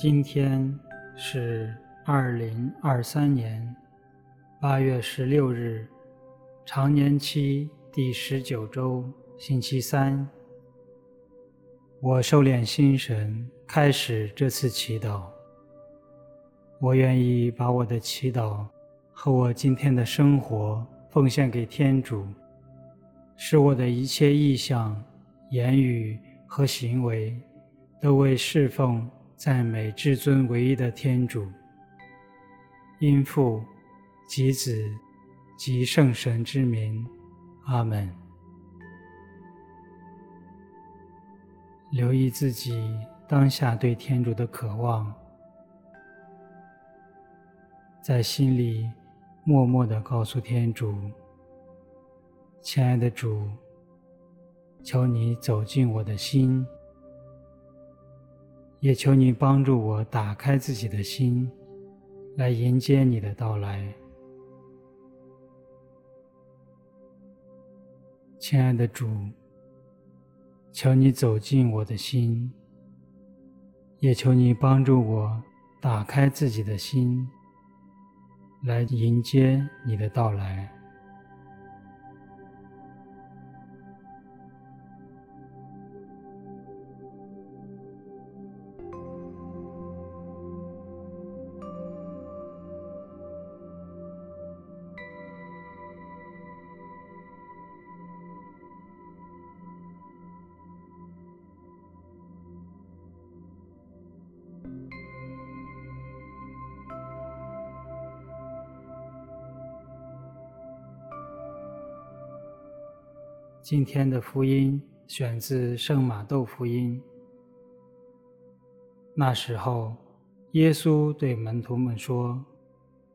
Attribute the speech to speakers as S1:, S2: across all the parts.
S1: 今天是二零二三年八月十六日，常年期第十九周，星期三。我收敛心神，开始这次祈祷。我愿意把我的祈祷和我今天的生活奉献给天主，使我的一切意向、言语和行为都为侍奉。赞美至尊唯一的天主，因父及子及圣神之名，阿门。留意自己当下对天主的渴望，在心里默默的告诉天主：“亲爱的主，求你走进我的心。”也求你帮助我打开自己的心，来迎接你的到来。亲爱的主，求你走进我的心，也求你帮助我打开自己的心，来迎接你的到来。今天的福音选自《圣马窦福音》。那时候，耶稣对门徒们说：“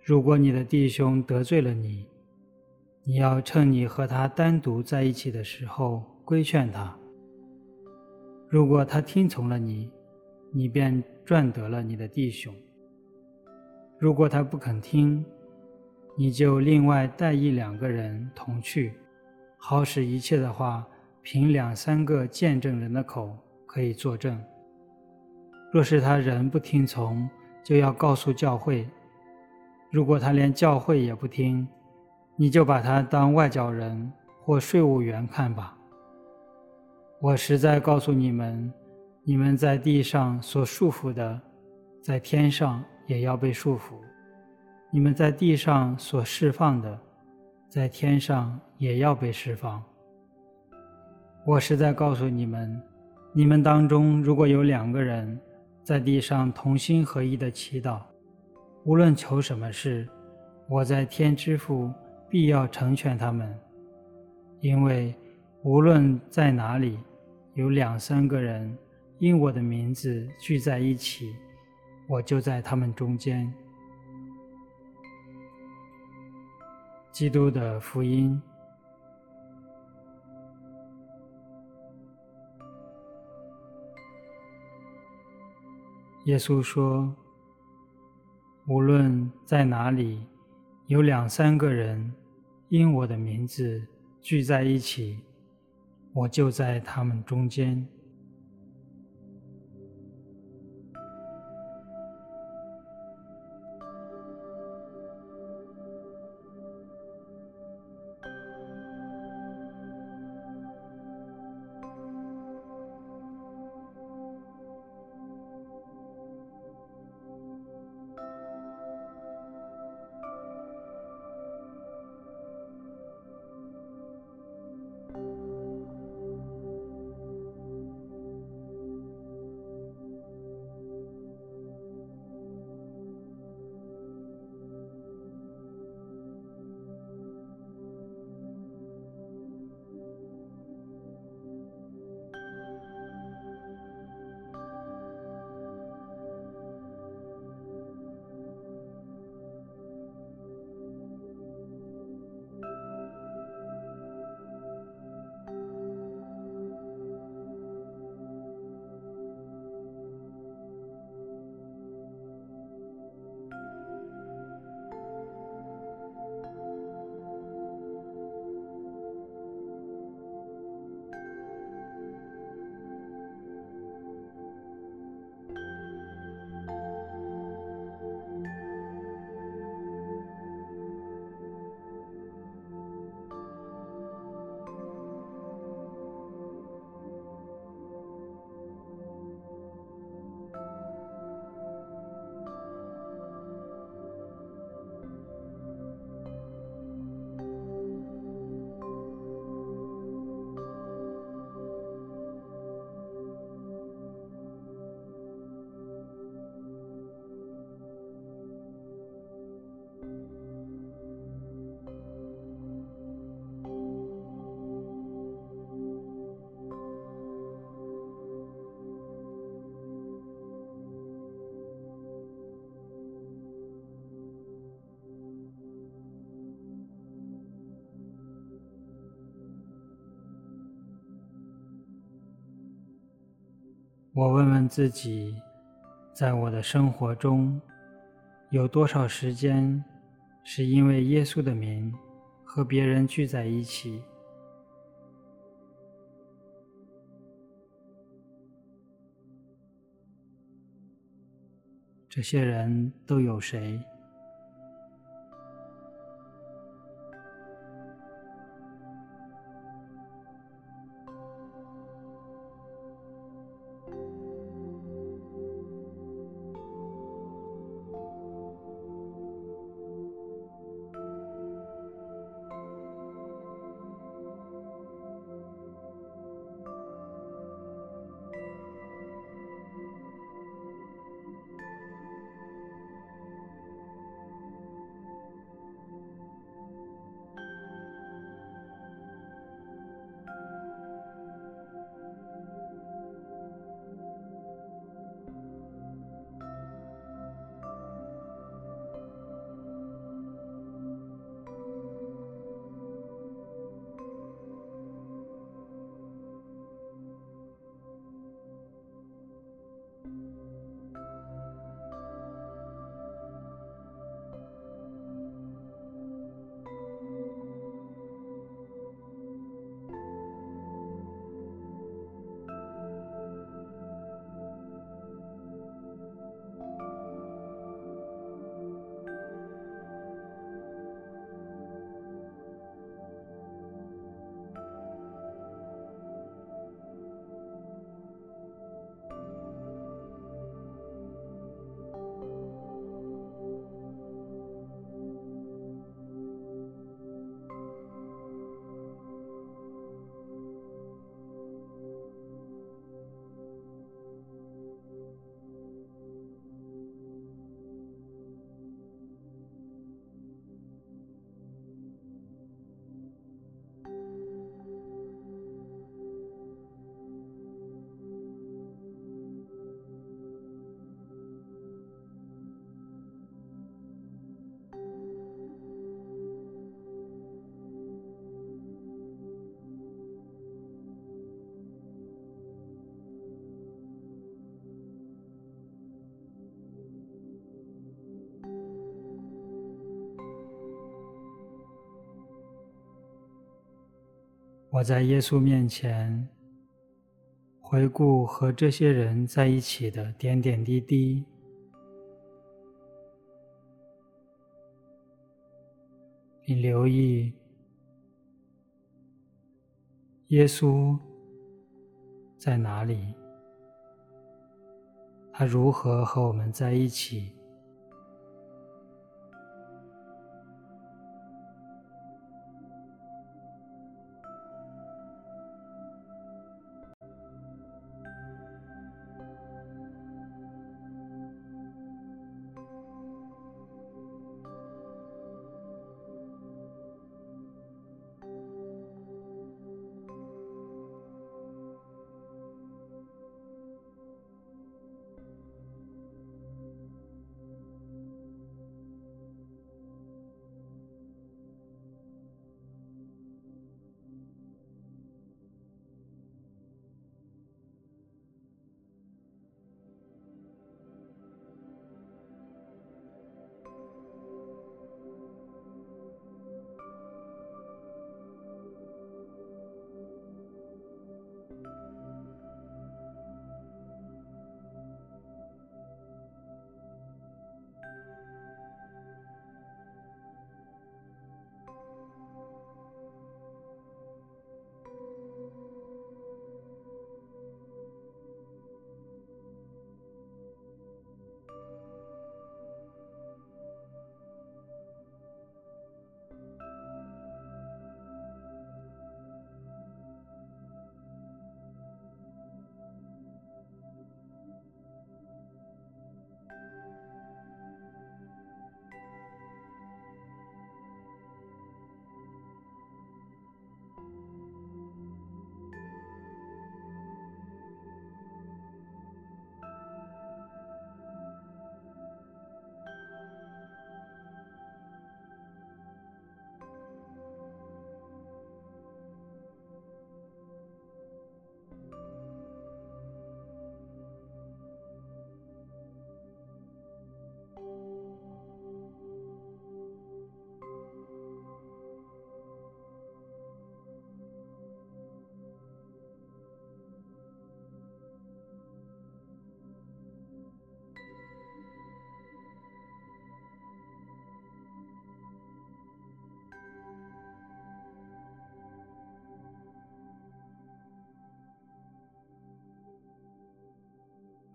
S1: 如果你的弟兄得罪了你，你要趁你和他单独在一起的时候规劝他。如果他听从了你，你便赚得了你的弟兄；如果他不肯听，你就另外带一两个人同去。”好使一切的话，凭两三个见证人的口可以作证。若是他人不听从，就要告诉教会。如果他连教会也不听，你就把他当外教人或税务员看吧。我实在告诉你们，你们在地上所束缚的，在天上也要被束缚；你们在地上所释放的，在天上也要被释放。我实在告诉你们，你们当中如果有两个人在地上同心合意的祈祷，无论求什么事，我在天之父必要成全他们。因为无论在哪里有两三个人因我的名字聚在一起，我就在他们中间。基督的福音。耶稣说：“无论在哪里，有两三个人因我的名字聚在一起，我就在他们中间。”我问问自己，在我的生活中，有多少时间是因为耶稣的名和别人聚在一起？这些人都有谁？我在耶稣面前回顾和这些人在一起的点点滴滴，并留意耶稣在哪里，他如何和我们在一起。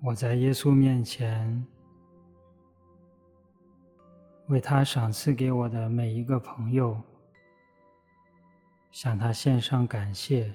S1: 我在耶稣面前，为他赏赐给我的每一个朋友，向他献上感谢。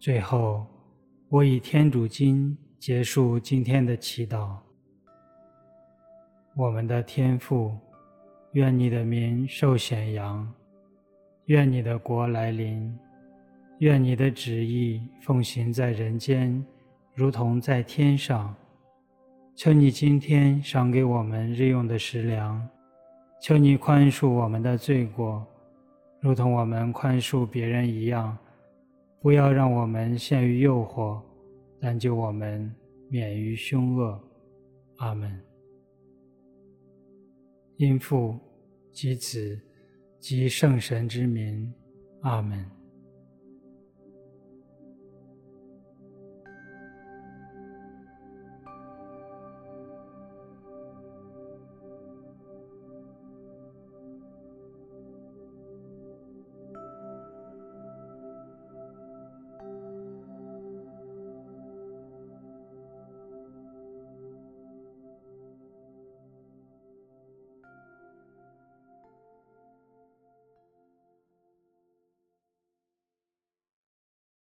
S1: 最后，我以天主经结束今天的祈祷。我们的天父，愿你的名受显扬，愿你的国来临，愿你的旨意奉行在人间，如同在天上。求你今天赏给我们日用的食粮，求你宽恕我们的罪过，如同我们宽恕别人一样。不要让我们陷于诱惑，但救我们免于凶恶。阿门。因父及子及圣神之名。阿门。